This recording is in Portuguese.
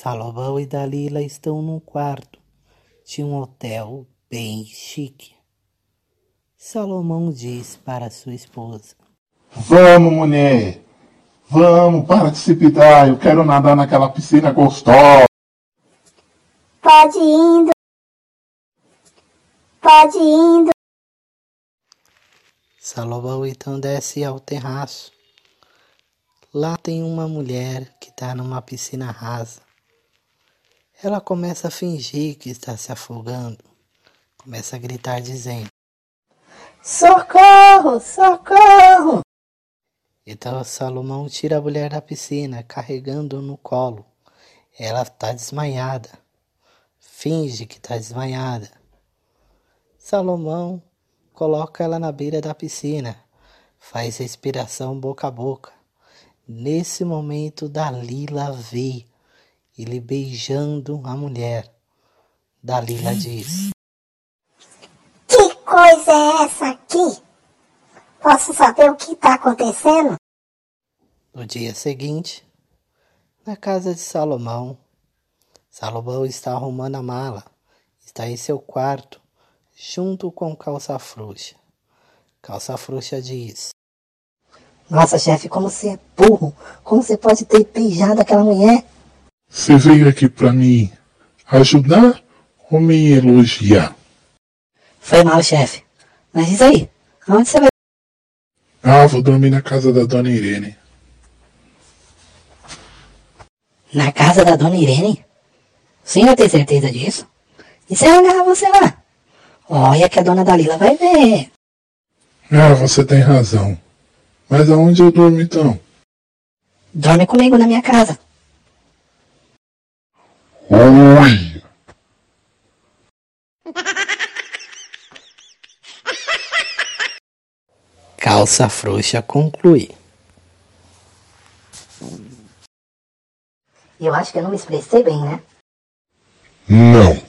Salomão e Dalila estão num quarto de um hotel bem chique. Salomão diz para sua esposa: Vamos, mulher. Vamos, para de se pitar. Eu quero nadar naquela piscina gostosa. Pode indo. Pode indo. Salomão então desce ao terraço. Lá tem uma mulher que está numa piscina rasa. Ela começa a fingir que está se afogando. Começa a gritar dizendo: Socorro, socorro. Então Salomão tira a mulher da piscina, carregando no colo. Ela está desmaiada. Finge que está desmaiada. Salomão coloca ela na beira da piscina, faz respiração boca a boca. Nesse momento, Dalila vê ele beijando a mulher. Dalila diz: Que coisa é essa aqui? Posso saber o que está acontecendo? No dia seguinte, na casa de Salomão, Salomão está arrumando a mala, está em seu quarto, junto com Calça Frouxa. Calça Frouxa diz: Nossa, chefe, como você é burro! Como você pode ter beijado aquela mulher? Você veio aqui pra me ajudar ou me elogiar? Foi mal, chefe. Mas diz aí, aonde você vai? Ah, vou dormir na casa da dona Irene. Na casa da dona Irene? O senhor tem certeza disso? E se ela agarrar você lá? Olha que a dona Dalila vai ver. Ah, você tem razão. Mas aonde eu durmo então? Dorme comigo na minha casa. Oi! Calça Frouxa conclui. Eu acho que eu não me expressei bem, né? Não.